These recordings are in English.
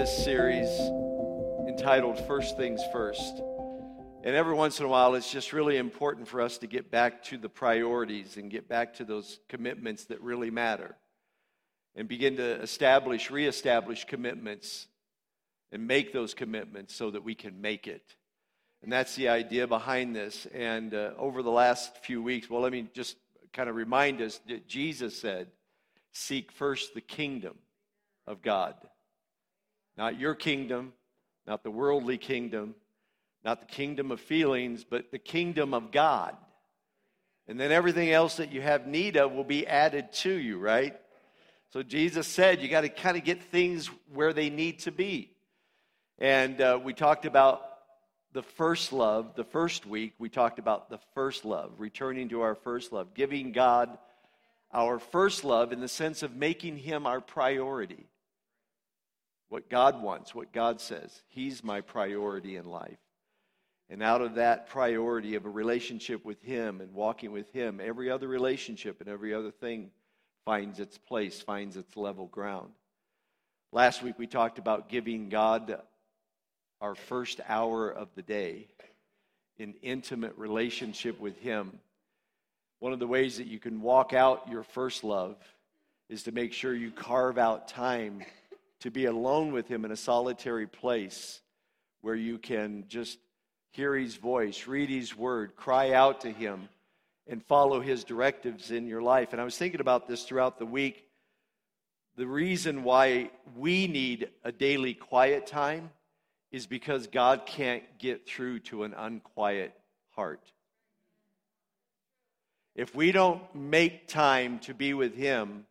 this series entitled First Things First. And every once in a while, it's just really important for us to get back to the priorities and get back to those commitments that really matter and begin to establish, reestablish commitments and make those commitments so that we can make it. And that's the idea behind this. And uh, over the last few weeks, well, let me just kind of remind us that Jesus said, Seek first the kingdom of God. Not your kingdom, not the worldly kingdom, not the kingdom of feelings, but the kingdom of God. And then everything else that you have need of will be added to you, right? So Jesus said you got to kind of get things where they need to be. And uh, we talked about the first love, the first week, we talked about the first love, returning to our first love, giving God our first love in the sense of making Him our priority. What God wants, what God says. He's my priority in life. And out of that priority of a relationship with Him and walking with Him, every other relationship and every other thing finds its place, finds its level ground. Last week we talked about giving God our first hour of the day in intimate relationship with Him. One of the ways that you can walk out your first love is to make sure you carve out time to be alone with Him in a solitary place where you can just hear his voice, read his word, cry out to him, and follow his directives in your life. And I was thinking about this throughout the week. The reason why we need a daily quiet time is because God can't get through to an unquiet heart. If we don't make time to be with him,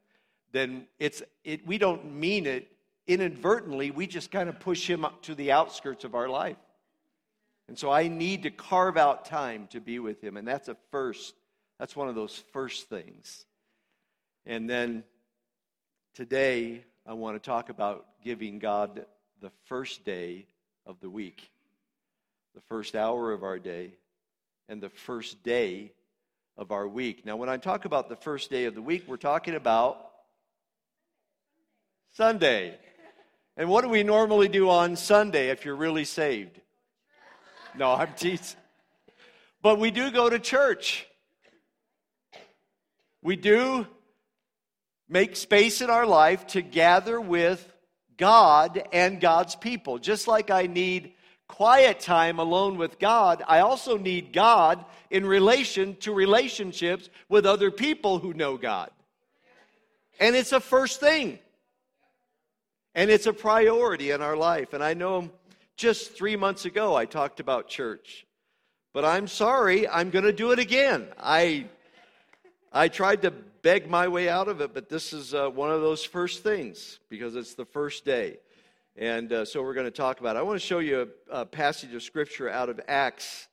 then it's it, we don't mean it inadvertently. We just kind of push him up to the outskirts of our life. And so I need to carve out time to be with him. And that's a first. That's one of those first things. And then today, I want to talk about giving God the first day of the week, the first hour of our day, and the first day of our week. Now, when I talk about the first day of the week, we're talking about Sunday. And what do we normally do on Sunday if you're really saved? No, I'm teasing. But we do go to church. We do make space in our life to gather with God and God's people. Just like I need quiet time alone with God, I also need God in relation to relationships with other people who know God. And it's a first thing. And it's a priority in our life. And I know just three months ago, I talked about church. But I'm sorry, I'm going to do it again. I, I tried to beg my way out of it, but this is uh, one of those first things because it's the first day. And uh, so we're going to talk about it. I want to show you a, a passage of scripture out of Acts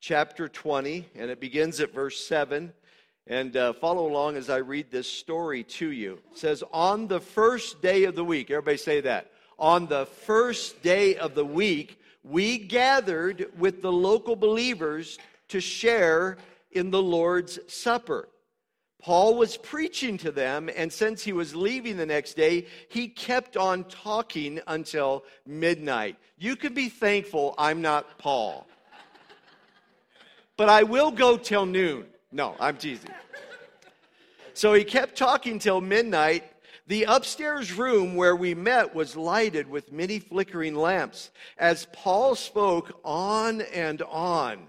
chapter 20, and it begins at verse 7. And uh, follow along as I read this story to you. It says, On the first day of the week, everybody say that on the first day of the week, we gathered with the local believers to share in the Lord's Supper. Paul was preaching to them, and since he was leaving the next day, he kept on talking until midnight. You can be thankful I'm not Paul. But I will go till noon. No, I'm teasing. So he kept talking till midnight, the upstairs room where we met was lighted with many flickering lamps. As Paul spoke on and on,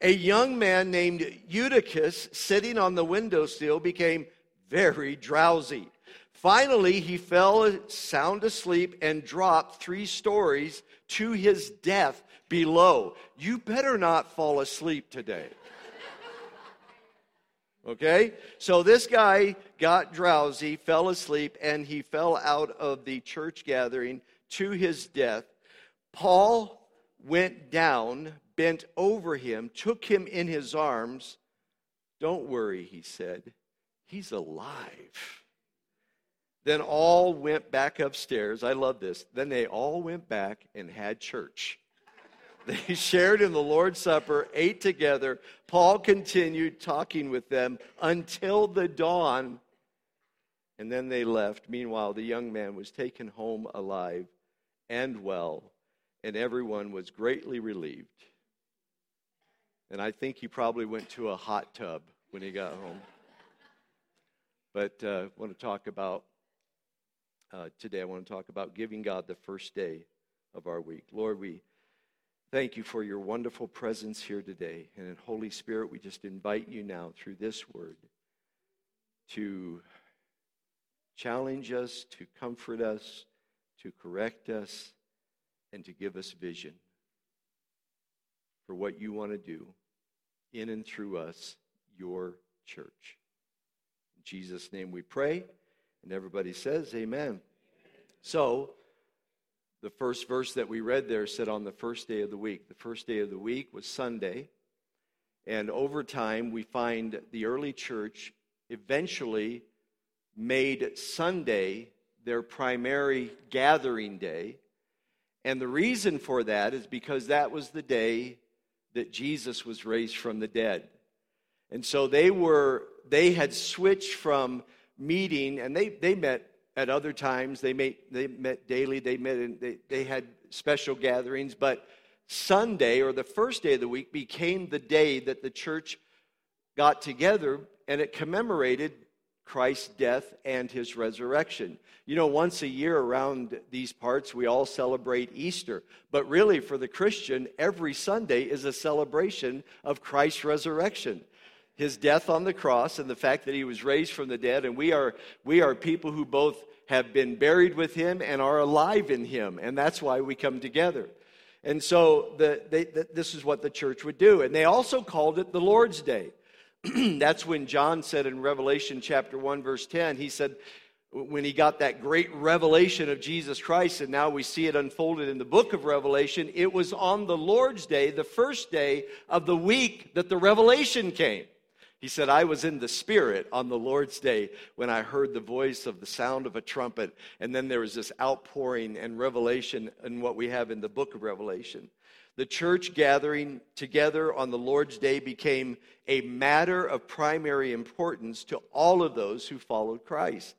a young man named Eutychus, sitting on the windowsill, became very drowsy. Finally, he fell sound asleep and dropped three stories to his death below. You better not fall asleep today. Okay? So this guy got drowsy, fell asleep, and he fell out of the church gathering to his death. Paul went down, bent over him, took him in his arms. Don't worry, he said. He's alive. Then all went back upstairs. I love this. Then they all went back and had church. They shared in the Lord's Supper, ate together. Paul continued talking with them until the dawn. and then they left. Meanwhile, the young man was taken home alive and well, and everyone was greatly relieved. And I think he probably went to a hot tub when he got home. But uh, I want to talk about uh, today, I want to talk about giving God the first day of our week. Lord, we thank you for your wonderful presence here today. And in Holy Spirit, we just invite you now through this word to challenge us, to comfort us, to correct us, and to give us vision for what you want to do in and through us, your church. In Jesus' name we pray. And everybody says, Amen. So, the first verse that we read there said on the first day of the week. The first day of the week was Sunday. And over time, we find the early church eventually made Sunday their primary gathering day. And the reason for that is because that was the day that Jesus was raised from the dead. And so they were they had switched from meeting and they, they met at other times they met they met daily they met they, they had special gatherings but sunday or the first day of the week became the day that the church got together and it commemorated Christ's death and his resurrection. You know, once a year around these parts, we all celebrate Easter. But really, for the Christian, every Sunday is a celebration of Christ's resurrection. His death on the cross and the fact that he was raised from the dead. And we are, we are people who both have been buried with him and are alive in him. And that's why we come together. And so the, they, the, this is what the church would do. And they also called it the Lord's Day. That's when John said in Revelation chapter 1, verse 10, he said, when he got that great revelation of Jesus Christ, and now we see it unfolded in the book of Revelation, it was on the Lord's day, the first day of the week, that the revelation came. He said, I was in the Spirit on the Lord's day when I heard the voice of the sound of a trumpet. And then there was this outpouring and revelation in what we have in the book of Revelation the church gathering together on the Lord's Day became a matter of primary importance to all of those who followed Christ.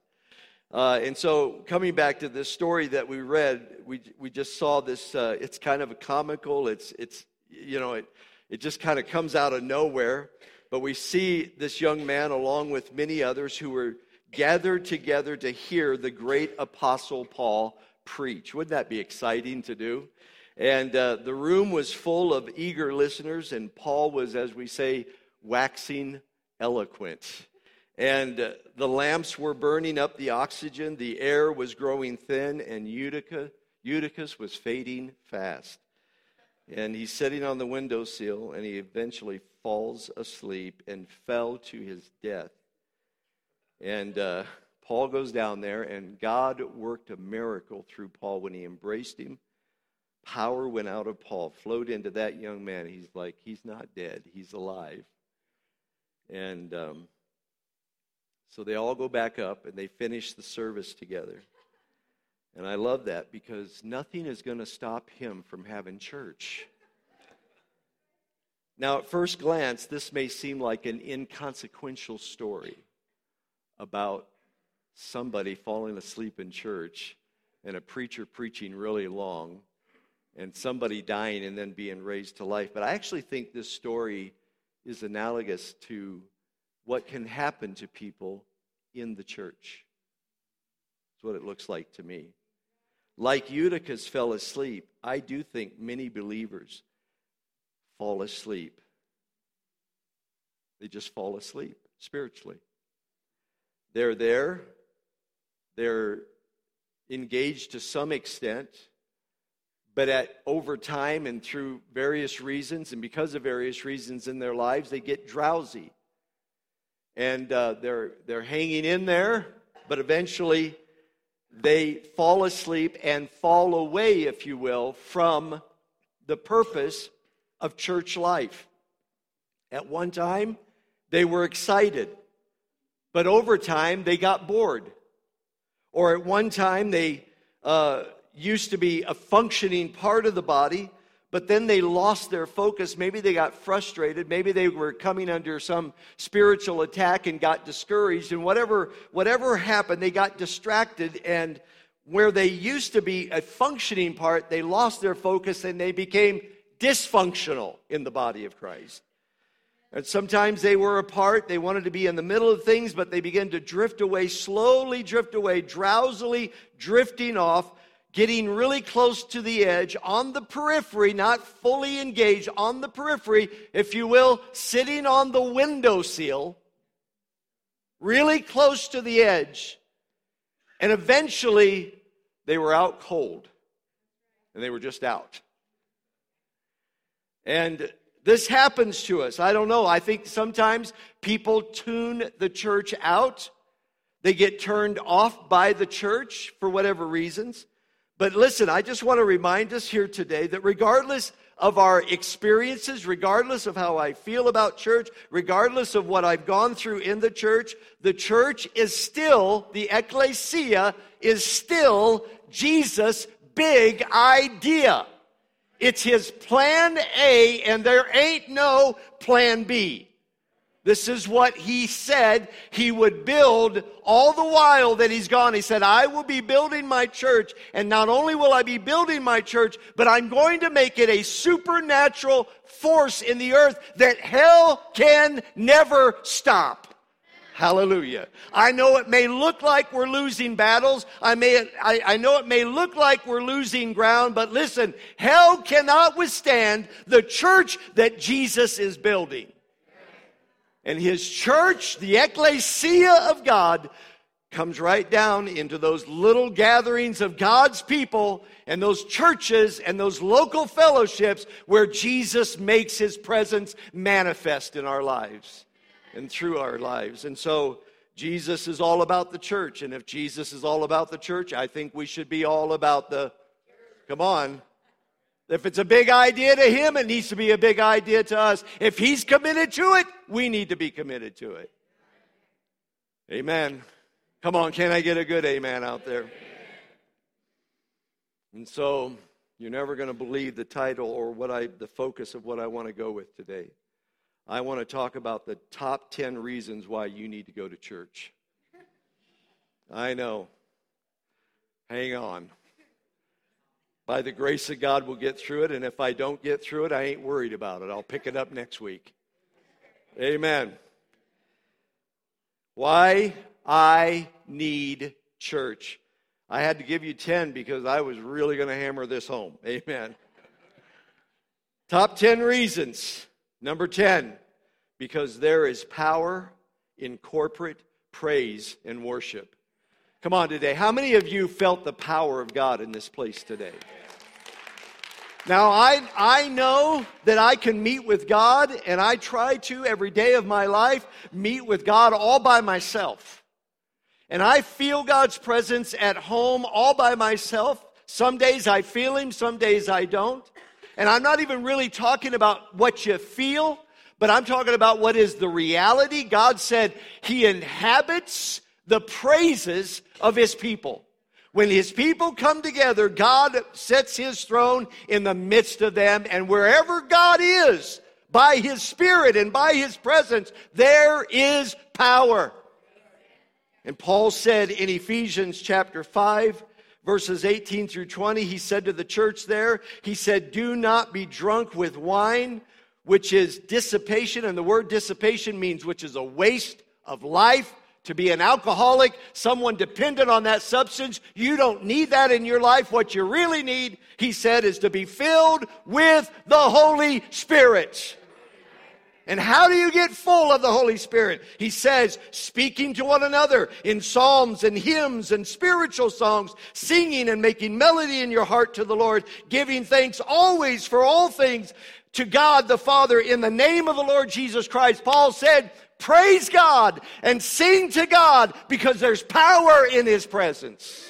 Uh, and so, coming back to this story that we read, we, we just saw this. Uh, it's kind of a comical. It's it's you know it it just kind of comes out of nowhere. But we see this young man along with many others who were gathered together to hear the great apostle Paul preach. Wouldn't that be exciting to do? And uh, the room was full of eager listeners, and Paul was, as we say, waxing eloquent. And uh, the lamps were burning up the oxygen, the air was growing thin, and Eutychus was fading fast. And he's sitting on the windowsill, and he eventually falls asleep and fell to his death. And uh, Paul goes down there, and God worked a miracle through Paul when he embraced him power went out of Paul, flowed into that young man. He's like, he's not dead, he's alive. And um, so they all go back up and they finish the service together. And I love that because nothing is going to stop him from having church. Now, at first glance, this may seem like an inconsequential story about somebody falling asleep in church and a preacher preaching really long and somebody dying and then being raised to life. But I actually think this story is analogous to what can happen to people in the church. That's what it looks like to me. Like Eutychus fell asleep, I do think many believers fall asleep. They just fall asleep spiritually. They're there, they're engaged to some extent but at over time and through various reasons and because of various reasons in their lives they get drowsy and uh, they're they're hanging in there but eventually they fall asleep and fall away if you will from the purpose of church life. At one time they were excited but over time they got bored. Or at one time they uh, used to be a functioning part of the body, but then they lost their focus. Maybe they got frustrated. Maybe they were coming under some spiritual attack and got discouraged. And whatever, whatever happened, they got distracted. And where they used to be a functioning part, they lost their focus and they became dysfunctional in the body of Christ. And sometimes they were apart. They wanted to be in the middle of things, but they began to drift away, slowly drift away, drowsily drifting off, getting really close to the edge, on the periphery, not fully engaged, on the periphery, if you will, sitting on the windowsill, really close to the edge. And eventually, they were out cold. And they were just out. And this happens to us. I don't know. I think sometimes people tune the church out. They get turned off by the church for whatever reasons. But listen, I just want to remind us here today that regardless of our experiences, regardless of how I feel about church, regardless of what I've gone through in the church, the church is still, the ecclesia is still Jesus' big idea. It's his plan A, and there ain't no plan B. This is what he said he would build all the while that he's gone. He said, I will be building my church, and not only will I be building my church, but I'm going to make it a supernatural force in the earth that hell can never stop. Hallelujah. I know it may look like we're losing battles. I, may, I, I know it may look like we're losing ground, but listen, hell cannot withstand the church that Jesus is building. And his church, the ecclesia of God, comes right down into those little gatherings of God's people and those churches and those local fellowships where Jesus makes his presence manifest in our lives and through our lives. And so Jesus is all about the church. And if Jesus is all about the church, I think we should be all about the. Come on. If it's a big idea to him, it needs to be a big idea to us. If he's committed to it, we need to be committed to it. Amen. Come on, can I get a good amen out there? And so you're never going to believe the title or what I the focus of what I want to go with today. I want to talk about the top 10 reasons why you need to go to church. I know. Hang on. By the grace of God, we'll get through it. And if I don't get through it, I ain't worried about it. I'll pick it up next week. Amen. Why I need church. I had to give you 10 because I was really going to hammer this home. Amen. Top 10 reasons Number 10, because there is power in corporate praise and worship. Come on today. How many of you felt the power of God in this place today? Now, I, I know that I can meet with God, and I try to every day of my life meet with God all by myself. And I feel God's presence at home all by myself. Some days I feel Him, some days I don't. And I'm not even really talking about what you feel, but I'm talking about what is the reality. God said He inhabits the praises of His people. When His people come together, God sets His throne in the midst of them, and wherever God is, by His Spirit and by His presence, there is power. And Paul said in Ephesians chapter 5, verses 18 through 20, he said to the church there, he said, Do not be drunk with wine, which is dissipation. And the word dissipation means which is a waste of life. To be an alcoholic, someone dependent on that substance, you don't need that in your life. What you really need, he said, is to be filled with the Holy Spirit. And how do you get full of the Holy Spirit? He says, speaking to one another in psalms and hymns and spiritual songs, singing and making melody in your heart to the Lord, giving thanks always for all things to God the Father in the name of the Lord Jesus Christ. Paul said, praise God and sing to God because there's power in His presence.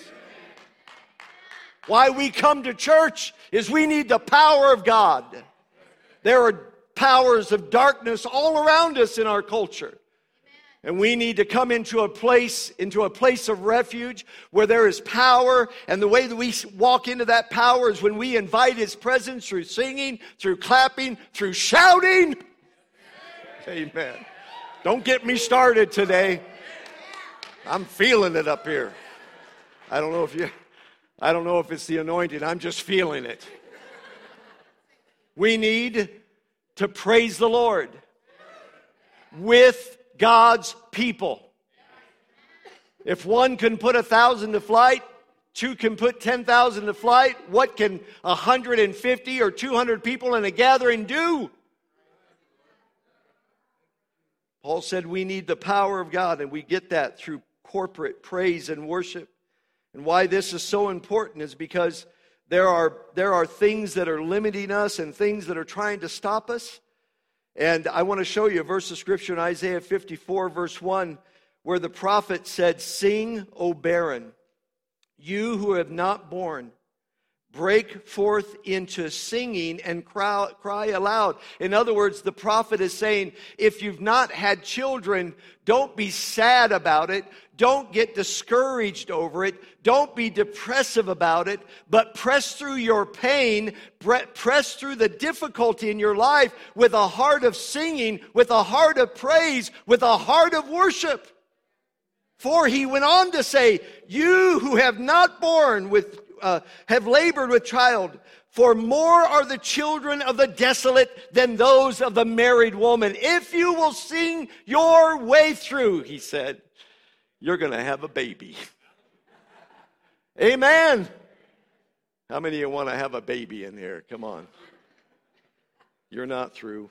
Why we come to church is we need the power of God. There are powers of darkness all around us in our culture. And we need to come into a place, into a place of refuge where there is power. And the way that we walk into that power is when we invite His presence through singing, through clapping, through shouting. Amen. Don't get me started today. I'm feeling it up here. I don't know if you, I don't know if it's the anointing. I'm just feeling it. We need to praise the Lord with God's people. If one can put a thousand to flight, two can put 10,000 to flight, what can 150 or 200 people in a gathering do? Paul said we need the power of God, and we get that through corporate praise and worship. And why this is so important is because there are, there are things that are limiting us and things that are trying to stop us. And I want to show you a verse of scripture in Isaiah 54, verse 1, where the prophet said, Sing, O barren, you who have not born. Break forth into singing and cry, cry aloud. In other words, the prophet is saying, if you've not had children, don't be sad about it. Don't get discouraged over it. Don't be depressive about it, but press through your pain, press through the difficulty in your life with a heart of singing, with a heart of praise, with a heart of worship. For he went on to say, You who have not borne with, uh, have labored with child, for more are the children of the desolate than those of the married woman. If you will sing your way through, he said, you're going to have a baby. Amen. How many of you want to have a baby in here? Come on. You're not through.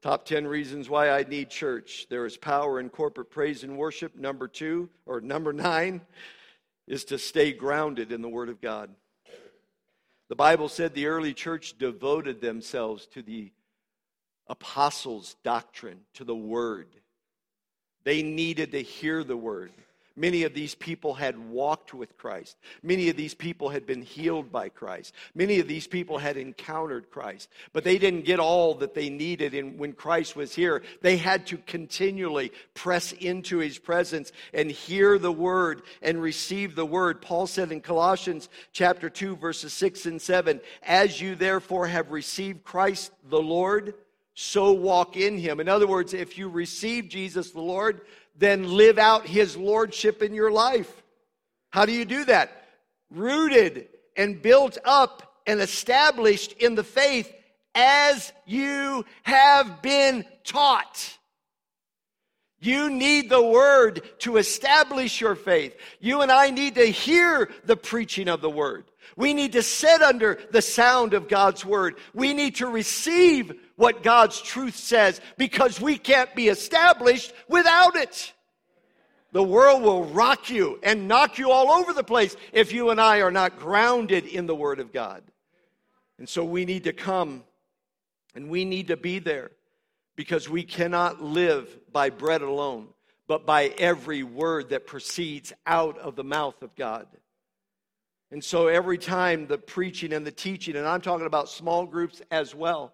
Top 10 reasons why I need church. There is power in corporate praise and worship. Number two, or number nine, is to stay grounded in the Word of God. The Bible said the early church devoted themselves to the apostles' doctrine, to the Word. They needed to hear the word. Many of these people had walked with Christ. Many of these people had been healed by Christ. Many of these people had encountered Christ. But they didn't get all that they needed in, when Christ was here. They had to continually press into his presence and hear the word and receive the word. Paul said in Colossians chapter 2 verses 6 and 7, "As you therefore have received Christ the Lord, so walk in him. In other words, if you receive Jesus the Lord, then live out his lordship in your life. How do you do that? Rooted and built up and established in the faith as you have been taught. You need the word to establish your faith. You and I need to hear the preaching of the word. We need to sit under the sound of God's word. We need to receive what God's truth says because we can't be established without it. The world will rock you and knock you all over the place if you and I are not grounded in the Word of God. And so we need to come and we need to be there because we cannot live by bread alone, but by every word that proceeds out of the mouth of God. And so every time the preaching and the teaching, and I'm talking about small groups as well,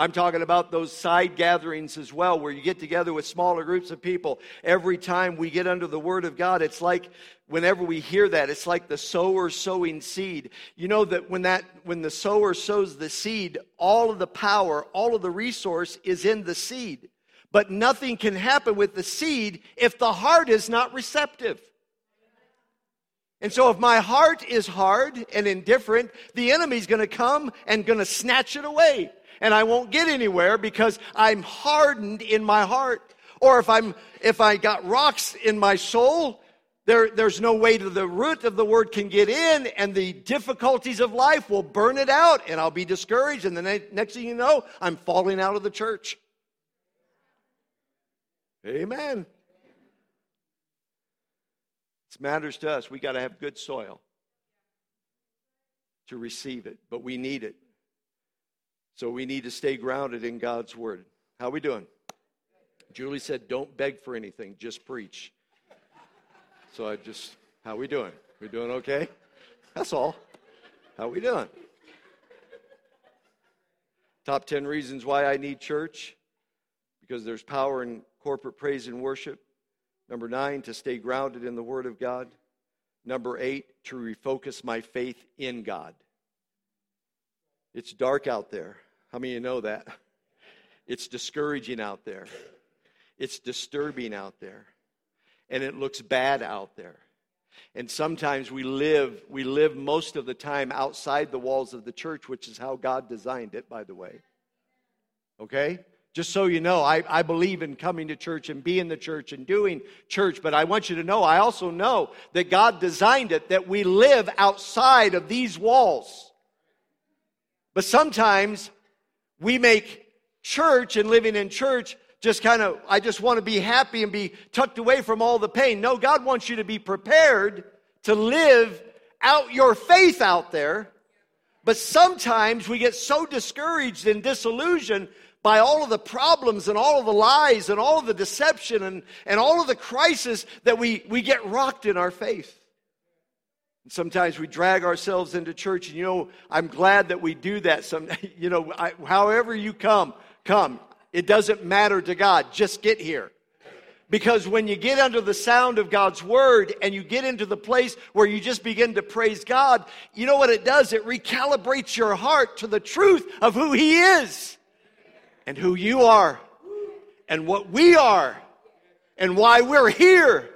I'm talking about those side gatherings as well, where you get together with smaller groups of people. Every time we get under the Word of God, it's like whenever we hear that, it's like the sower sowing seed. You know that when that when the sower sows the seed, all of the power, all of the resource is in the seed. But nothing can happen with the seed if the heart is not receptive. And so if my heart is hard and indifferent, the enemy's going to come and going to snatch it away and I won't get anywhere because I'm hardened in my heart. Or if I'm if I got rocks in my soul, there, there's no way to the root of the word can get in, and the difficulties of life will burn it out, and I'll be discouraged. And the ne- next thing you know, I'm falling out of the church. Amen. It matters to us. We got to have good soil to receive it, but we need it. So we need to stay grounded in God's word. How we doing? Julie said, "Don't beg for anything, just preach." So I just, how we doing? We doing okay? That's all. How we doing? Top 10 reasons why I need church. because there's power in corporate praise and worship. Number nine, to stay grounded in the Word of God. Number eight, to refocus my faith in God. It's dark out there. How many of you know that? It's discouraging out there. It's disturbing out there. And it looks bad out there. And sometimes we live, we live most of the time outside the walls of the church, which is how God designed it, by the way. Okay? Just so you know, I, I believe in coming to church and being the church and doing church, but I want you to know, I also know that God designed it that we live outside of these walls. But sometimes we make church and living in church just kind of, I just want to be happy and be tucked away from all the pain. No, God wants you to be prepared to live out your faith out there. But sometimes we get so discouraged and disillusioned by all of the problems and all of the lies and all of the deception and, and all of the crisis that we, we get rocked in our faith. And sometimes we drag ourselves into church, and you know, I'm glad that we do that. Some, you know, I, however you come, come. It doesn't matter to God. Just get here. Because when you get under the sound of God's word and you get into the place where you just begin to praise God, you know what it does? It recalibrates your heart to the truth of who He is and who you are and what we are and why we're here.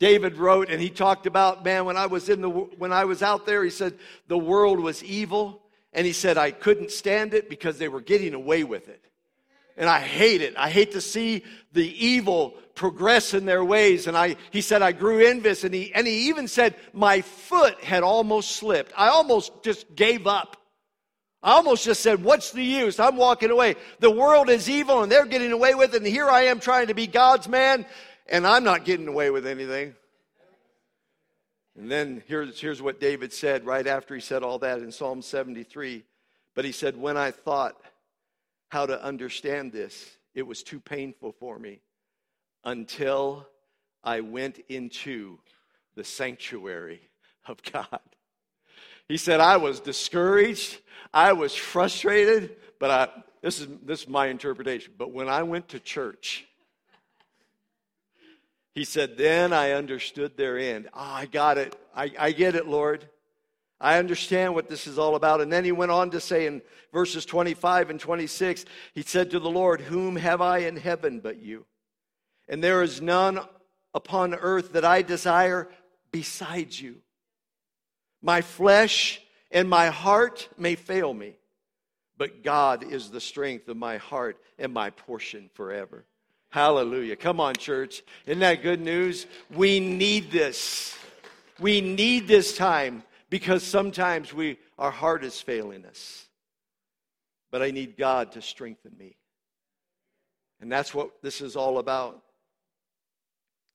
David wrote and he talked about, man, when I was in the when I was out there, he said the world was evil and he said I couldn't stand it because they were getting away with it. And I hate it. I hate to see the evil progress in their ways. And I, he said, I grew envious. And he, and he even said, my foot had almost slipped. I almost just gave up. I almost just said, What's the use? I'm walking away. The world is evil and they're getting away with it. And here I am trying to be God's man and I'm not getting away with anything. And then here's, here's what David said right after he said all that in Psalm 73. But he said, When I thought how to understand this, it was too painful for me until I went into the sanctuary of God. He said, I was discouraged. I was frustrated, but I, this, is, this is my interpretation. But when I went to church, he said, Then I understood their end. Oh, I got it. I, I get it, Lord. I understand what this is all about. And then he went on to say in verses 25 and 26, he said to the Lord, Whom have I in heaven but you? And there is none upon earth that I desire besides you. My flesh and my heart may fail me, but God is the strength of my heart and my portion forever. Hallelujah. Come on, church. Isn't that good news? We need this. We need this time because sometimes we, our heart is failing us. But I need God to strengthen me. And that's what this is all about.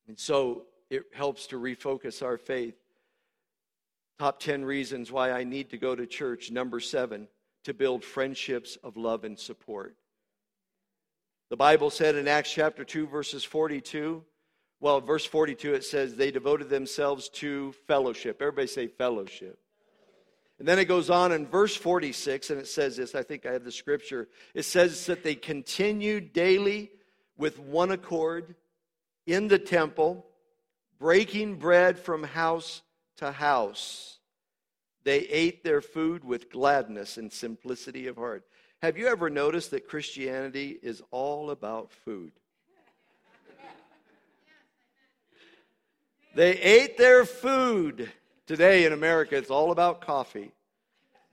And so it helps to refocus our faith. Top 10 reasons why I need to go to church. Number seven, to build friendships of love and support. The Bible said in Acts chapter 2, verses 42, well, verse 42, it says they devoted themselves to fellowship. Everybody say fellowship. And then it goes on in verse 46, and it says this. I think I have the scripture. It says that they continued daily with one accord in the temple, breaking bread from house to house. They ate their food with gladness and simplicity of heart. Have you ever noticed that Christianity is all about food? They ate their food. Today in America, it's all about coffee.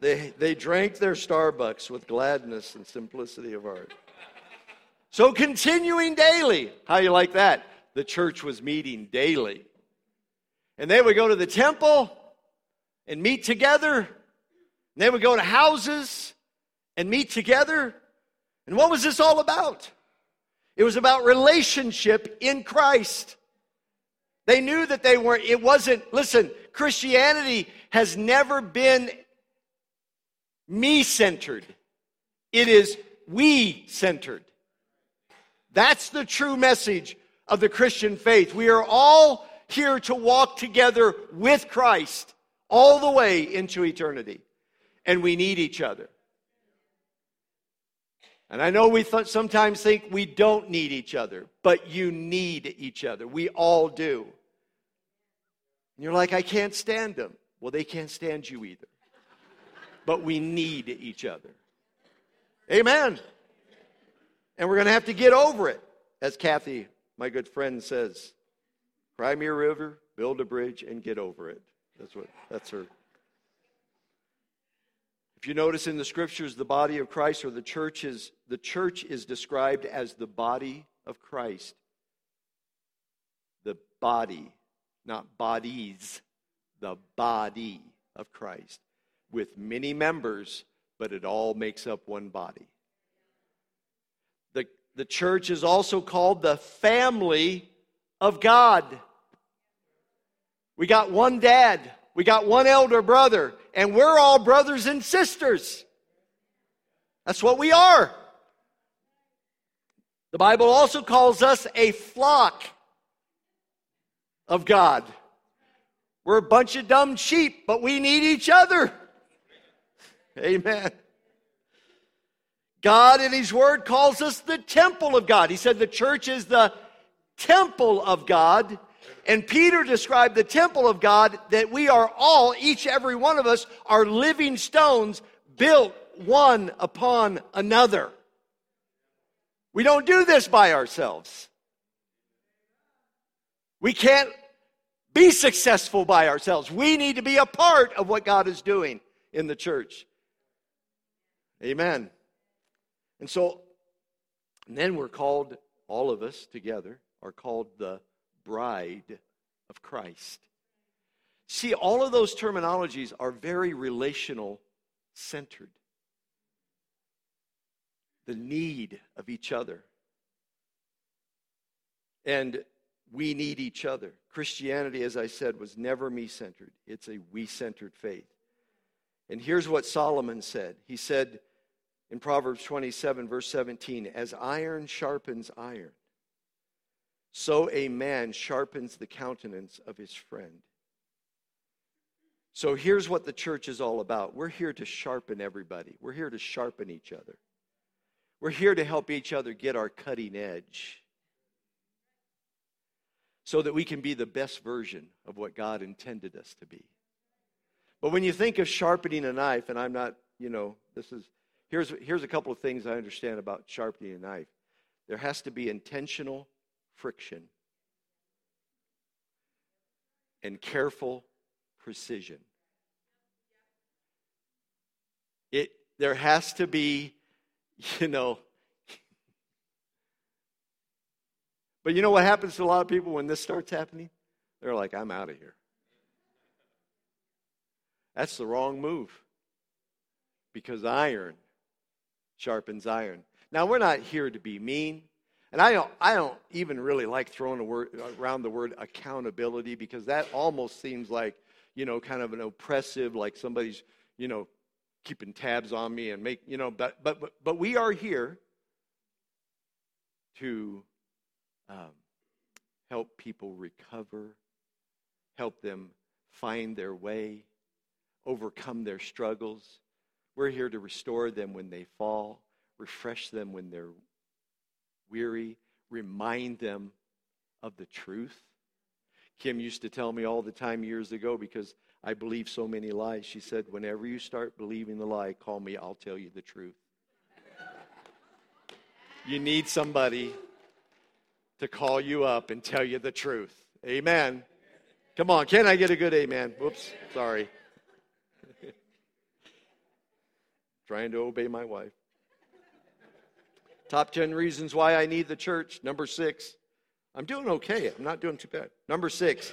They, they drank their Starbucks with gladness and simplicity of heart. So continuing daily. How you like that? The church was meeting daily. And they would go to the temple and meet together. And they would go to houses and meet together. And what was this all about? It was about relationship in Christ. They knew that they weren't, it wasn't, listen, Christianity has never been me centered, it is we centered. That's the true message of the Christian faith. We are all here to walk together with Christ all the way into eternity. And we need each other. And I know we th- sometimes think we don't need each other, but you need each other. We all do. And you're like, I can't stand them. Well, they can't stand you either. But we need each other. Amen. And we're going to have to get over it, as Kathy, my good friend, says. Cry me a river, build a bridge, and get over it. That's what that's her. If you notice in the scriptures, the body of Christ or the church is the church is described as the body of Christ. The body, not bodies, the body of Christ, with many members, but it all makes up one body. The, the church is also called the family of God. We got one dad, we got one elder brother, and we're all brothers and sisters. That's what we are. The Bible also calls us a flock of God. We're a bunch of dumb sheep, but we need each other. Amen. God in His Word calls us the temple of God. He said the church is the temple of God. And Peter described the temple of God that we are all, each every one of us, are living stones built one upon another. We don't do this by ourselves. We can't be successful by ourselves. We need to be a part of what God is doing in the church. Amen. And so, and then we're called, all of us together, are called the bride of Christ. See, all of those terminologies are very relational centered. The need of each other. And we need each other. Christianity, as I said, was never me centered, it's a we centered faith. And here's what Solomon said He said in Proverbs 27, verse 17, As iron sharpens iron, so a man sharpens the countenance of his friend. So here's what the church is all about. We're here to sharpen everybody. We're here to sharpen each other. We're here to help each other get our cutting edge so that we can be the best version of what God intended us to be. But when you think of sharpening a knife, and I'm not, you know, this is, here's, here's a couple of things I understand about sharpening a knife. There has to be intentional friction and careful precision. It, there has to be, you know, but you know what happens to a lot of people when this starts happening? They're like, I'm out of here. That's the wrong move because iron sharpens iron. Now, we're not here to be mean. And I don't, I don't even really like throwing word, around the word accountability because that almost seems like, you know, kind of an oppressive, like somebody's, you know, keeping tabs on me and make, you know, but, but, but, but we are here to um, help people recover, help them find their way, overcome their struggles. We're here to restore them when they fall, refresh them when they're weary, remind them of the truth. Kim used to tell me all the time years ago because I believe so many lies. She said, Whenever you start believing the lie, call me, I'll tell you the truth. you need somebody to call you up and tell you the truth. Amen. Come on, can I get a good amen? Whoops, sorry. Trying to obey my wife. Top 10 reasons why I need the church. Number six, I'm doing okay. I'm not doing too bad. Number six,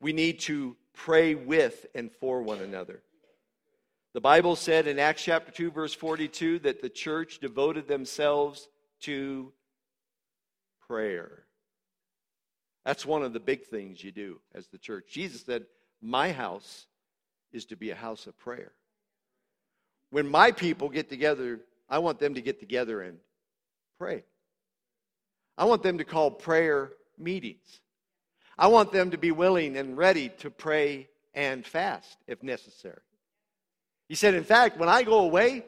we need to pray with and for one another. The Bible said in Acts chapter 2, verse 42, that the church devoted themselves to prayer. That's one of the big things you do as the church. Jesus said, My house is to be a house of prayer. When my people get together, I want them to get together and pray. I want them to call prayer meetings. I want them to be willing and ready to pray and fast if necessary. He said, in fact, when I go away,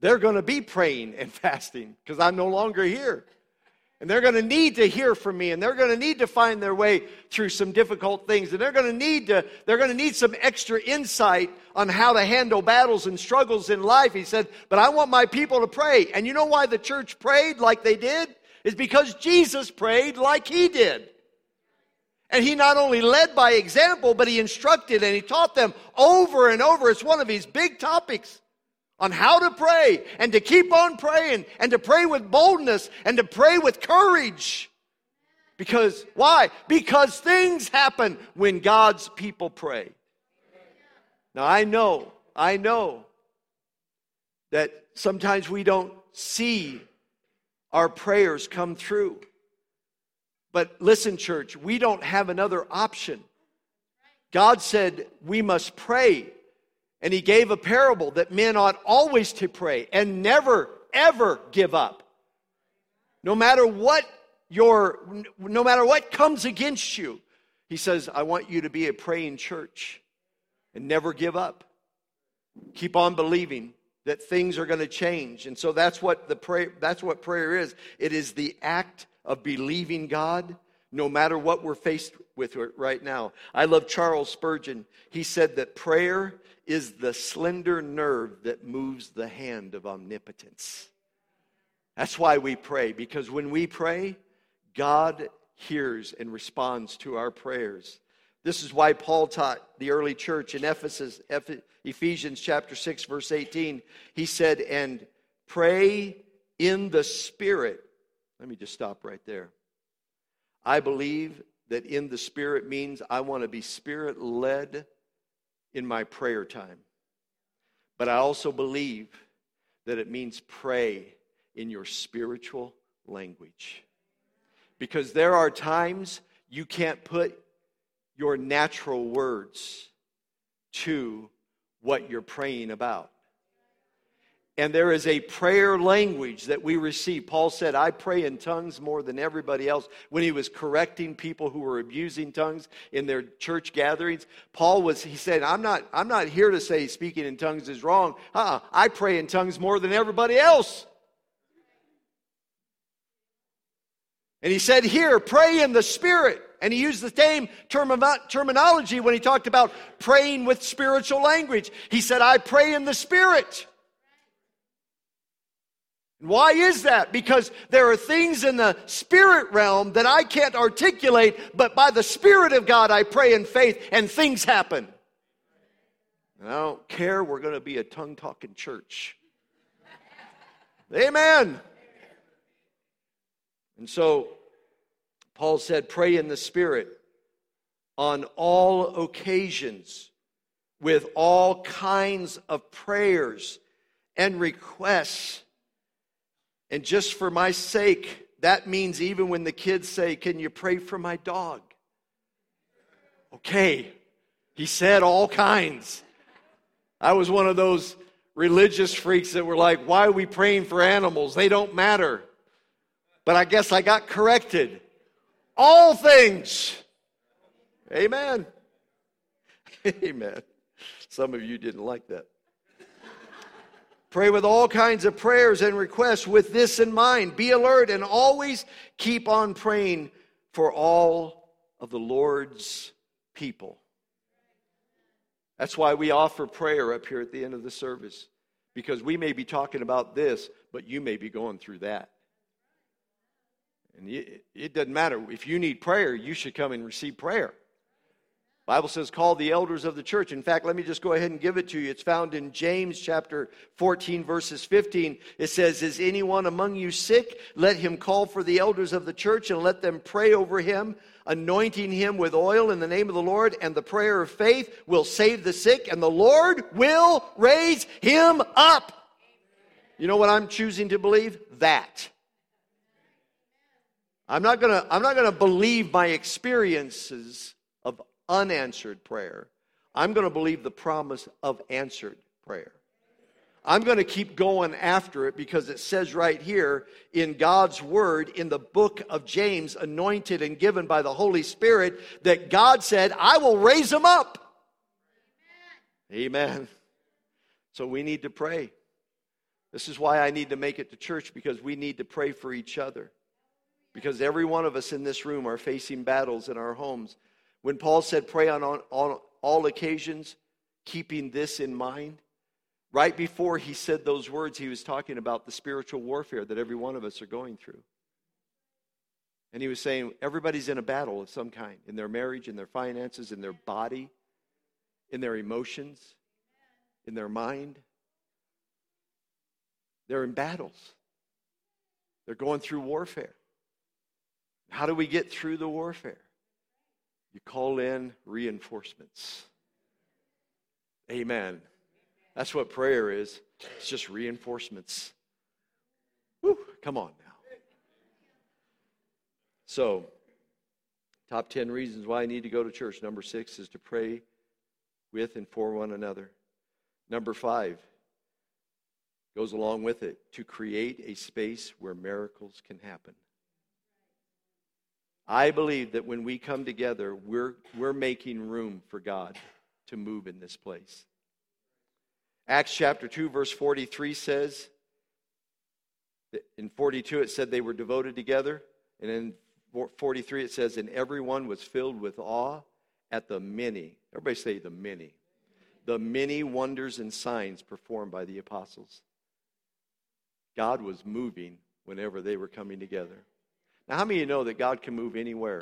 they're going to be praying and fasting because I'm no longer here. And they're going to need to hear from me and they're going to need to find their way through some difficult things and they're going to need to they're going to need some extra insight on how to handle battles and struggles in life. He said, "But I want my people to pray." And you know why the church prayed like they did? Is because Jesus prayed like he did. And he not only led by example, but he instructed and he taught them over and over. It's one of his big topics on how to pray and to keep on praying and to pray with boldness and to pray with courage. Because, why? Because things happen when God's people pray. Now, I know, I know that sometimes we don't see our prayers come through. But listen, church, we don't have another option. God said we must pray and he gave a parable that men ought always to pray and never, ever give up. No matter what your, no matter what comes against you, he says, I want you to be a praying church and never give up. Keep on believing that things are going to change. And so that's what the prayer, that's what prayer is. It is the act of believing God no matter what we're faced with right now. I love Charles Spurgeon. He said that prayer is the slender nerve that moves the hand of omnipotence. That's why we pray, because when we pray, God hears and responds to our prayers. This is why Paul taught the early church in Ephesus, Ephesians chapter 6, verse 18. He said, And pray in the Spirit. Let me just stop right there. I believe that in the Spirit means I want to be Spirit led in my prayer time. But I also believe that it means pray in your spiritual language. Because there are times you can't put your natural words to what you're praying about. And there is a prayer language that we receive. Paul said, I pray in tongues more than everybody else. When he was correcting people who were abusing tongues in their church gatherings, Paul was, he said, I'm not, I'm not here to say speaking in tongues is wrong. Uh-uh, I pray in tongues more than everybody else. And he said, Here, pray in the Spirit. And he used the same term, terminology when he talked about praying with spiritual language. He said, I pray in the Spirit. Why is that? Because there are things in the spirit realm that I can't articulate, but by the Spirit of God I pray in faith and things happen. And I don't care, we're going to be a tongue talking church. Amen. And so Paul said, pray in the Spirit on all occasions with all kinds of prayers and requests and just for my sake, that means even when the kids say, Can you pray for my dog? Okay. He said all kinds. I was one of those religious freaks that were like, Why are we praying for animals? They don't matter. But I guess I got corrected. All things. Amen. Amen. Some of you didn't like that. Pray with all kinds of prayers and requests with this in mind. Be alert and always keep on praying for all of the Lord's people. That's why we offer prayer up here at the end of the service, because we may be talking about this, but you may be going through that. And it doesn't matter. If you need prayer, you should come and receive prayer. Bible says, call the elders of the church. In fact, let me just go ahead and give it to you. It's found in James chapter 14, verses 15. It says, Is anyone among you sick? Let him call for the elders of the church and let them pray over him, anointing him with oil in the name of the Lord. And the prayer of faith will save the sick, and the Lord will raise him up. You know what I'm choosing to believe? That. I'm not gonna, I'm not gonna believe my experiences unanswered prayer. I'm going to believe the promise of answered prayer. I'm going to keep going after it because it says right here in God's word in the book of James, anointed and given by the Holy Spirit, that God said, I will raise them up. Amen. Amen. So we need to pray. This is why I need to make it to church because we need to pray for each other. Because every one of us in this room are facing battles in our homes. When Paul said, pray on, on, on all occasions, keeping this in mind, right before he said those words, he was talking about the spiritual warfare that every one of us are going through. And he was saying, everybody's in a battle of some kind in their marriage, in their finances, in their body, in their emotions, in their mind. They're in battles, they're going through warfare. How do we get through the warfare? You call in reinforcements. Amen. That's what prayer is. It's just reinforcements. Woo, come on now. So, top 10 reasons why I need to go to church. Number six is to pray with and for one another. Number five goes along with it to create a space where miracles can happen. I believe that when we come together, we're, we're making room for God to move in this place. Acts chapter 2, verse 43 says, in 42 it said they were devoted together. And in 43 it says, and everyone was filled with awe at the many, everybody say the many, the many wonders and signs performed by the apostles. God was moving whenever they were coming together. Now, how many of you know that God can move anywhere,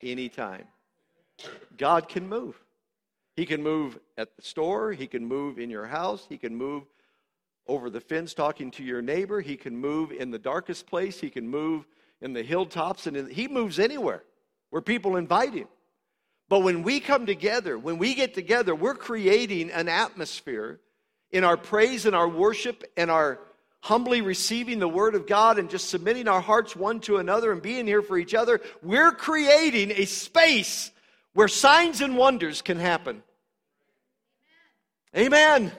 anytime? God can move. He can move at the store, He can move in your house, He can move over the fence talking to your neighbor, He can move in the darkest place, He can move in the hilltops, and in, He moves anywhere where people invite Him. But when we come together, when we get together, we're creating an atmosphere in our praise and our worship and our humbly receiving the Word of God and just submitting our hearts one to another and being here for each other, we're creating a space where signs and wonders can happen. Amen.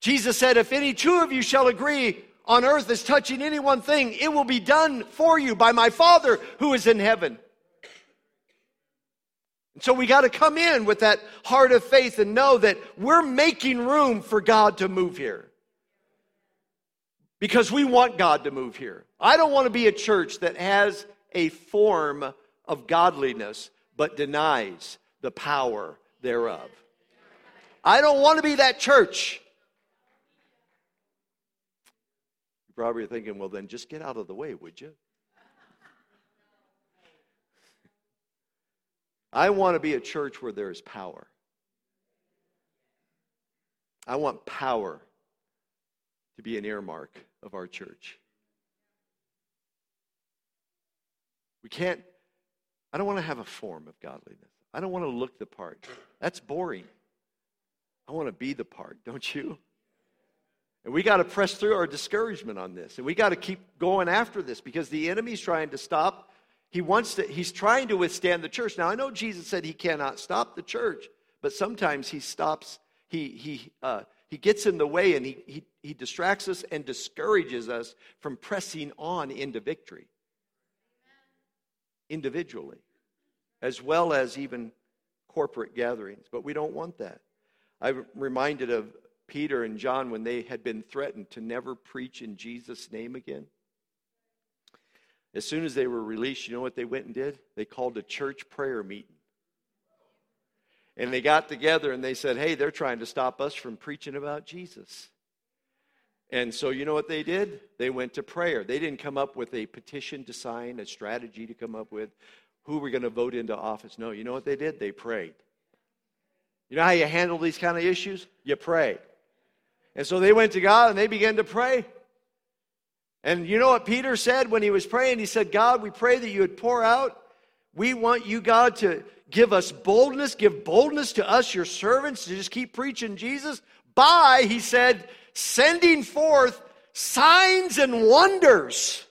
Jesus said, If any two of you shall agree on earth as touching any one thing, it will be done for you by my Father who is in heaven. And so we got to come in with that heart of faith and know that we're making room for God to move here because we want God to move here. I don't want to be a church that has a form of godliness but denies the power thereof. I don't want to be that church. You're probably thinking, well, then just get out of the way, would you? I want to be a church where there is power. I want power to be an earmark of our church. We can't, I don't want to have a form of godliness. I don't want to look the part. That's boring. I want to be the part, don't you? And we got to press through our discouragement on this. And we got to keep going after this because the enemy's trying to stop. He wants to, he's trying to withstand the church. Now, I know Jesus said he cannot stop the church, but sometimes he stops, he, he, uh, he gets in the way and he, he, he distracts us and discourages us from pressing on into victory individually, as well as even corporate gatherings. But we don't want that. I'm reminded of Peter and John when they had been threatened to never preach in Jesus' name again. As soon as they were released, you know what they went and did? They called a church prayer meeting. And they got together and they said, hey, they're trying to stop us from preaching about Jesus. And so, you know what they did? They went to prayer. They didn't come up with a petition to sign, a strategy to come up with who we're going to vote into office. No, you know what they did? They prayed. You know how you handle these kind of issues? You pray. And so they went to God and they began to pray. And you know what Peter said when he was praying? He said, God, we pray that you would pour out. We want you, God, to give us boldness, give boldness to us, your servants, to just keep preaching Jesus by, he said, sending forth signs and wonders.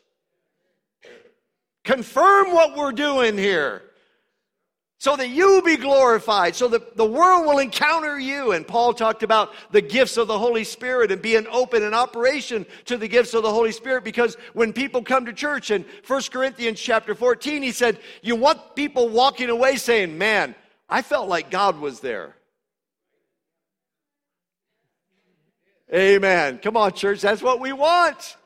Confirm what we're doing here so that you be glorified, so that the world will encounter you. And Paul talked about the gifts of the Holy Spirit and being open in operation to the gifts of the Holy Spirit because when people come to church in 1 Corinthians chapter 14, he said, You want people walking away saying, Man, I felt like God was there. Amen. Come on, church. That's what we want.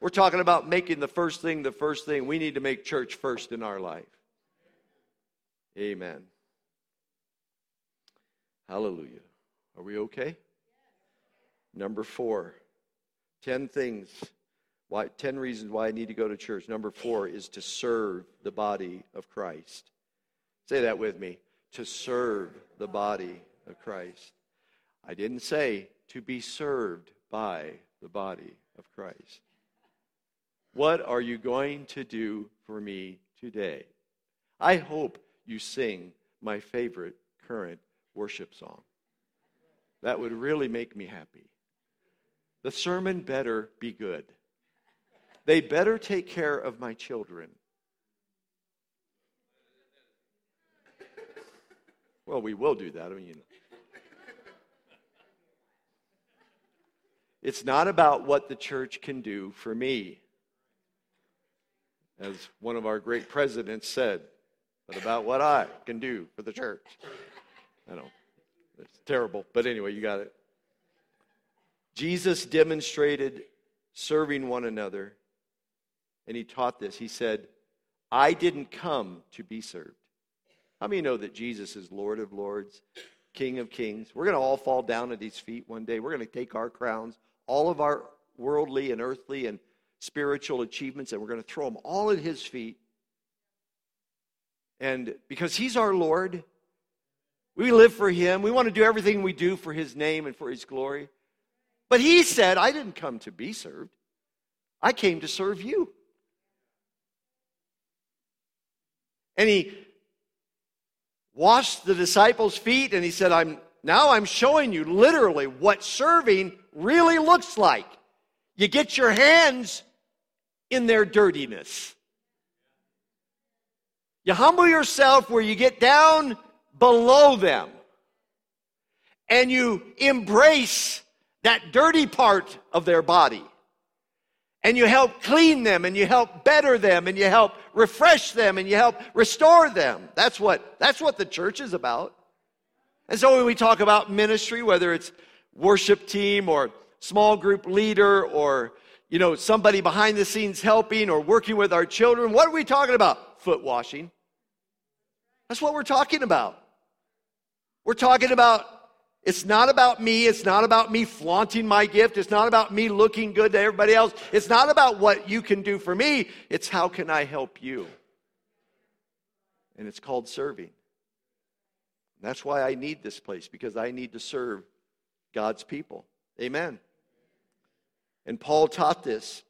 We're talking about making the first thing the first thing. We need to make church first in our life. Amen. Hallelujah. Are we okay? Number four, 10 things, why, 10 reasons why I need to go to church. Number four is to serve the body of Christ. Say that with me to serve the body of Christ. I didn't say to be served by the body of Christ. What are you going to do for me today? I hope you sing my favorite current worship song. That would really make me happy. The sermon better be good. They better take care of my children. Well, we will do that. I mean, it's not about what the church can do for me, as one of our great presidents said, but about what I can do for the church. I know. It's terrible. But anyway, you got it. Jesus demonstrated serving one another, and he taught this. He said, I didn't come to be served. How many know that Jesus is Lord of Lords, King of Kings? We're going to all fall down at his feet one day. We're going to take our crowns, all of our worldly and earthly and spiritual achievements, and we're going to throw them all at his feet. And because he's our Lord, we live for Him. We want to do everything we do for His name and for His glory. But He said, I didn't come to be served, I came to serve you. And He washed the disciples' feet and He said, I'm now I'm showing you literally what serving really looks like. You get your hands in their dirtiness. You humble yourself where you get down below them. And you embrace that dirty part of their body. And you help clean them and you help better them and you help refresh them and you help restore them. That's what, that's what the church is about. And so when we talk about ministry, whether it's worship team or small group leader or you know somebody behind the scenes helping or working with our children, what are we talking about? Foot washing. That's what we're talking about. We're talking about it's not about me. It's not about me flaunting my gift. It's not about me looking good to everybody else. It's not about what you can do for me. It's how can I help you? And it's called serving. That's why I need this place, because I need to serve God's people. Amen. And Paul taught this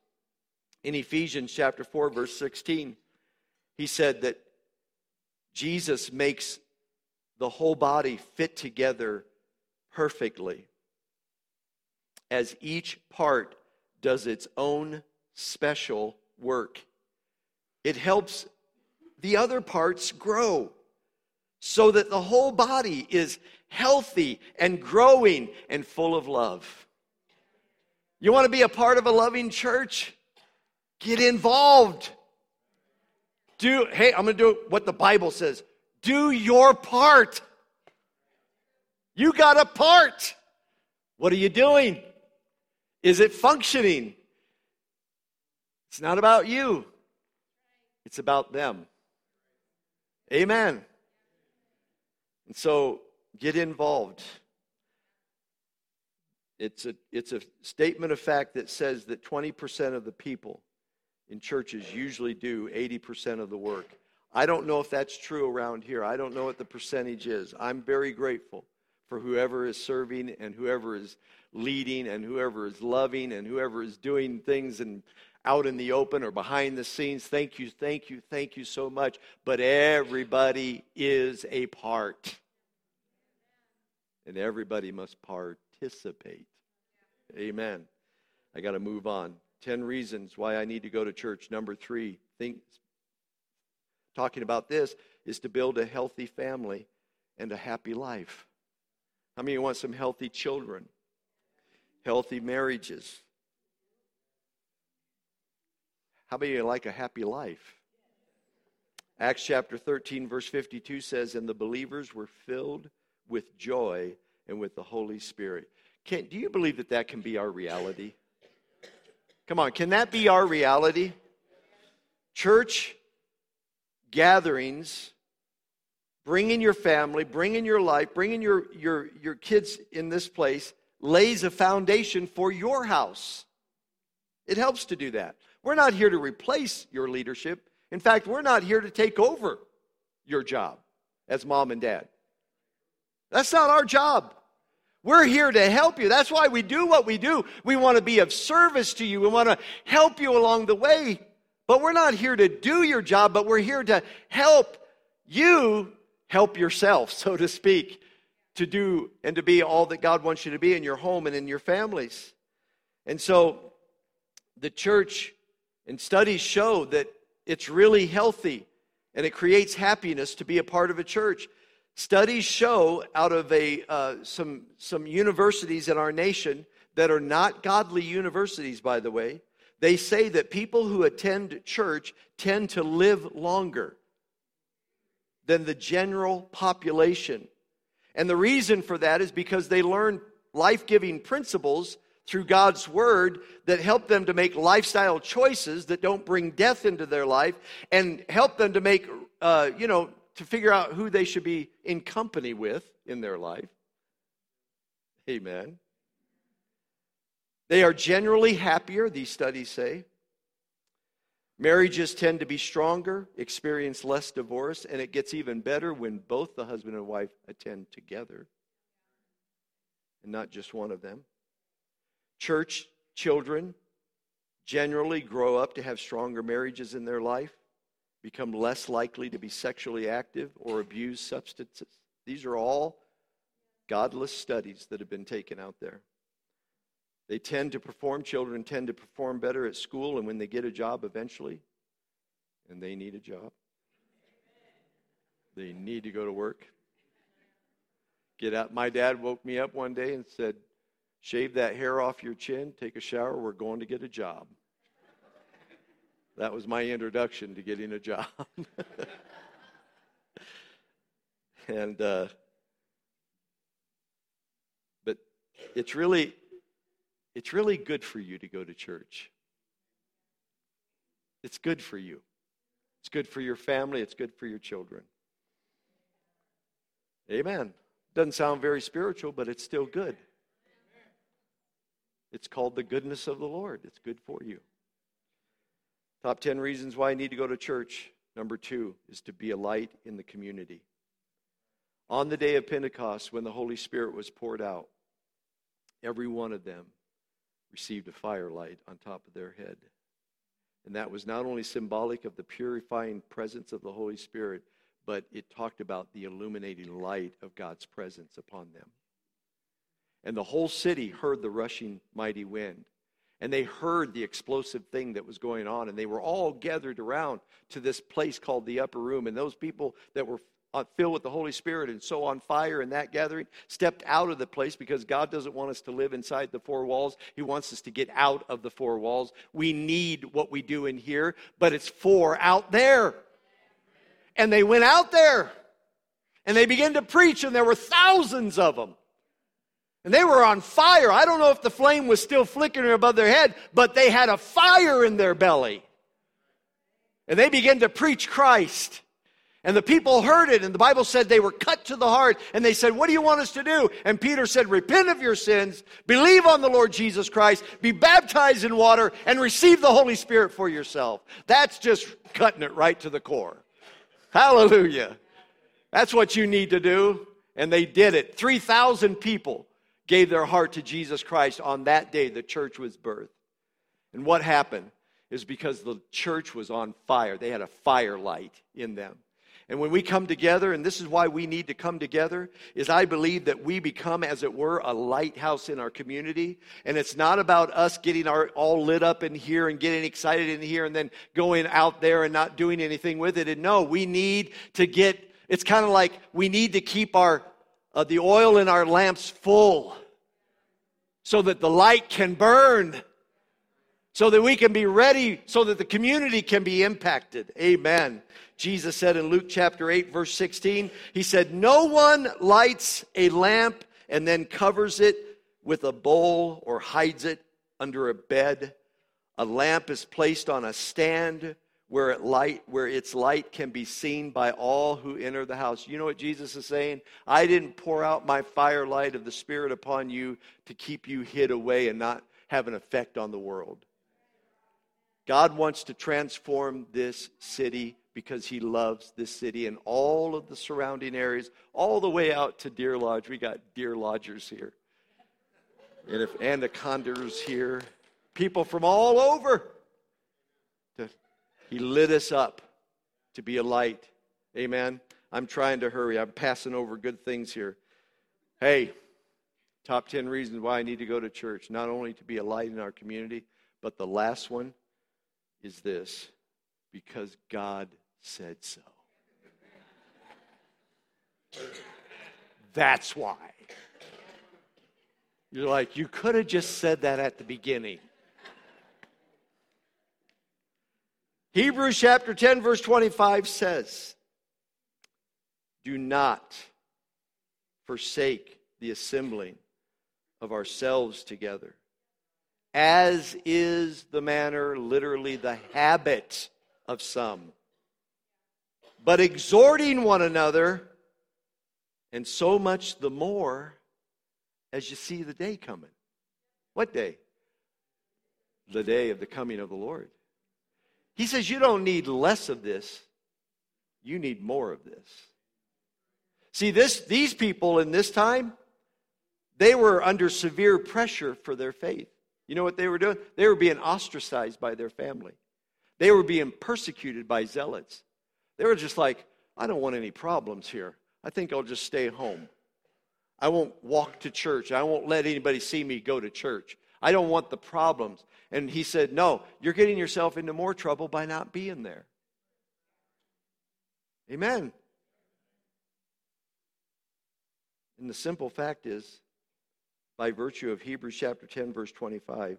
in Ephesians chapter 4, verse 16. He said that Jesus makes the whole body fit together perfectly as each part does its own special work. It helps the other parts grow so that the whole body is healthy and growing and full of love. You want to be a part of a loving church? Get involved. Do, hey, I'm going to do what the Bible says do your part. You got a part. What are you doing? Is it functioning? It's not about you, it's about them. Amen. And so get involved. It's a, it's a statement of fact that says that 20% of the people in churches usually do 80% of the work. I don't know if that's true around here. I don't know what the percentage is. I'm very grateful for whoever is serving and whoever is leading and whoever is loving and whoever is doing things and out in the open or behind the scenes. Thank you, thank you, thank you so much. But everybody is a part. And everybody must participate. Amen. I got to move on. 10 reasons why I need to go to church. Number three, think, talking about this is to build a healthy family and a happy life. How many want some healthy children? Healthy marriages? How many like a happy life? Acts chapter 13, verse 52 says, And the believers were filled with joy and with the Holy Spirit. Can, do you believe that that can be our reality? Come on, can that be our reality? Church gatherings, bring in your family, bring in your life, bring in your, your, your kids in this place, lays a foundation for your house. It helps to do that. We're not here to replace your leadership. In fact, we're not here to take over your job as mom and dad. That's not our job. We're here to help you. That's why we do what we do. We want to be of service to you. We want to help you along the way. But we're not here to do your job, but we're here to help you help yourself, so to speak, to do and to be all that God wants you to be in your home and in your families. And so the church and studies show that it's really healthy and it creates happiness to be a part of a church. Studies show out of a, uh, some, some universities in our nation that are not godly universities, by the way, they say that people who attend church tend to live longer than the general population. And the reason for that is because they learn life giving principles through God's word that help them to make lifestyle choices that don't bring death into their life and help them to make, uh, you know, to figure out who they should be in company with in their life. Amen. They are generally happier, these studies say. Marriages tend to be stronger, experience less divorce, and it gets even better when both the husband and wife attend together and not just one of them. Church children generally grow up to have stronger marriages in their life become less likely to be sexually active or abuse substances. These are all godless studies that have been taken out there. They tend to perform, children tend to perform better at school and when they get a job eventually, and they need a job. They need to go to work. Get out. My dad woke me up one day and said, Shave that hair off your chin, take a shower, we're going to get a job. That was my introduction to getting a job. and, uh, but it's really, it's really good for you to go to church. It's good for you. It's good for your family. It's good for your children. Amen. Doesn't sound very spiritual, but it's still good. It's called the goodness of the Lord. It's good for you. Top 10 reasons why I need to go to church. Number two is to be a light in the community. On the day of Pentecost, when the Holy Spirit was poured out, every one of them received a firelight on top of their head. And that was not only symbolic of the purifying presence of the Holy Spirit, but it talked about the illuminating light of God's presence upon them. And the whole city heard the rushing mighty wind. And they heard the explosive thing that was going on. And they were all gathered around to this place called the upper room. And those people that were uh, filled with the holy spirit and so on fire in that gathering stepped out of the place because god doesn't want us to live inside the four walls. He wants us to get out of the four walls. We need what we do in here but it's for out there. And they went out there and they began to preach and there were thousands of them and they were on fire. I don't know if the flame was still flickering above their head, but they had a fire in their belly. And they began to preach Christ. And the people heard it, and the Bible said they were cut to the heart. And they said, What do you want us to do? And Peter said, Repent of your sins, believe on the Lord Jesus Christ, be baptized in water, and receive the Holy Spirit for yourself. That's just cutting it right to the core. Hallelujah. That's what you need to do. And they did it. 3,000 people gave their heart to Jesus Christ on that day the church was birthed. And what happened is because the church was on fire. They had a firelight in them. And when we come together, and this is why we need to come together, is I believe that we become, as it were, a lighthouse in our community. And it's not about us getting our all lit up in here and getting excited in here and then going out there and not doing anything with it. And no, we need to get, it's kind of like we need to keep our uh, the oil in our lamps full so that the light can burn, so that we can be ready, so that the community can be impacted. Amen. Jesus said in Luke chapter 8, verse 16, He said, No one lights a lamp and then covers it with a bowl or hides it under a bed. A lamp is placed on a stand where, it light, where its light can be seen by all who enter the house. You know what Jesus is saying? I didn't pour out my firelight of the Spirit upon you to keep you hid away and not have an effect on the world. God wants to transform this city because he loves this city and all of the surrounding areas, all the way out to Deer Lodge. We got deer lodgers here. And if Anaconda's here, people from all over. He lit us up to be a light. Amen. I'm trying to hurry. I'm passing over good things here. Hey, top 10 reasons why I need to go to church. Not only to be a light in our community, but the last one is this because God said so. That's why. You're like, you could have just said that at the beginning. Hebrews chapter 10, verse 25 says, Do not forsake the assembling of ourselves together, as is the manner, literally the habit of some, but exhorting one another, and so much the more as you see the day coming. What day? The day of the coming of the Lord. He says, You don't need less of this, you need more of this. See, this, these people in this time, they were under severe pressure for their faith. You know what they were doing? They were being ostracized by their family. They were being persecuted by zealots. They were just like, I don't want any problems here. I think I'll just stay home. I won't walk to church. I won't let anybody see me go to church. I don't want the problems. And he said, No, you're getting yourself into more trouble by not being there. Amen. And the simple fact is, by virtue of Hebrews chapter 10, verse 25,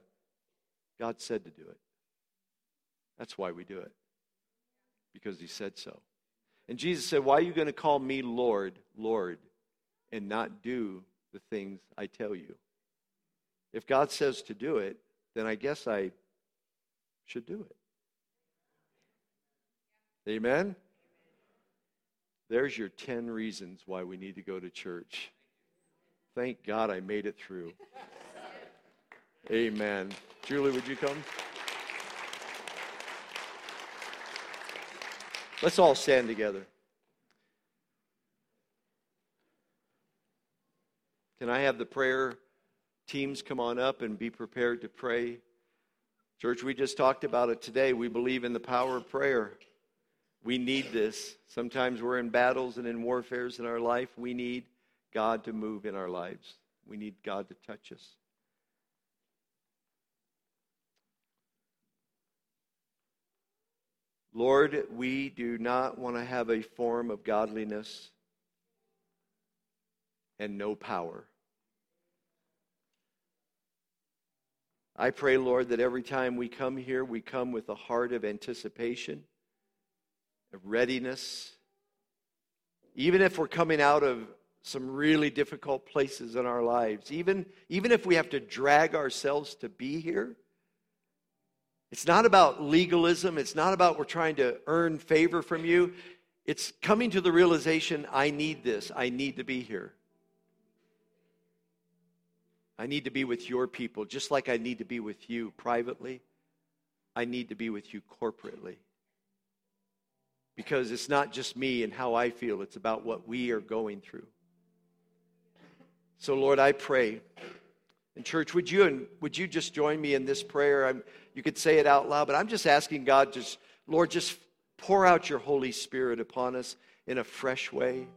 God said to do it. That's why we do it, because he said so. And Jesus said, Why are you going to call me Lord, Lord? and not do the things I tell you. If God says to do it, then I guess I should do it. Amen? There's your 10 reasons why we need to go to church. Thank God I made it through. Amen. Julie, would you come? Let's all stand together. Can I have the prayer teams come on up and be prepared to pray? Church, we just talked about it today. We believe in the power of prayer. We need this. Sometimes we're in battles and in warfares in our life. We need God to move in our lives. We need God to touch us. Lord, we do not want to have a form of godliness and no power. I pray, Lord, that every time we come here, we come with a heart of anticipation, of readiness. Even if we're coming out of some really difficult places in our lives, even, even if we have to drag ourselves to be here, it's not about legalism. It's not about we're trying to earn favor from you. It's coming to the realization I need this. I need to be here. I need to be with your people, just like I need to be with you privately. I need to be with you corporately. Because it's not just me and how I feel, it's about what we are going through. So, Lord, I pray. And, church, would you, and would you just join me in this prayer? I'm, you could say it out loud, but I'm just asking God, just, Lord, just pour out your Holy Spirit upon us in a fresh way.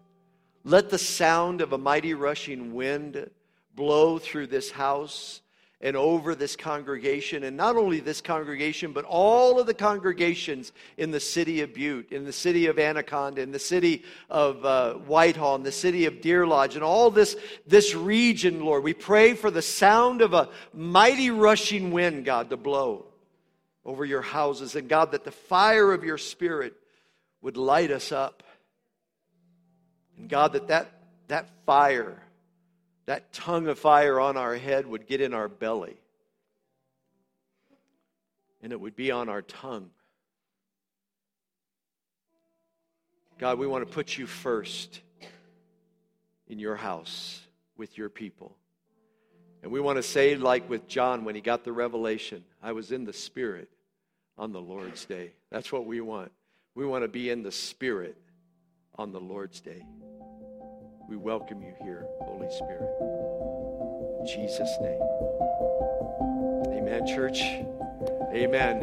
Let the sound of a mighty rushing wind blow through this house and over this congregation, and not only this congregation, but all of the congregations in the city of Butte, in the city of Anaconda, in the city of uh, Whitehall, in the city of Deer Lodge, and all this, this region, Lord. We pray for the sound of a mighty rushing wind, God, to blow over your houses, and God, that the fire of your Spirit would light us up. And God, that that, that fire that tongue of fire on our head would get in our belly and it would be on our tongue. God, we want to put you first in your house with your people. And we want to say, like with John when he got the revelation, I was in the Spirit on the Lord's day. That's what we want. We want to be in the Spirit on the Lord's day. We welcome you here, Holy Spirit. In Jesus' name. Amen, church. Amen.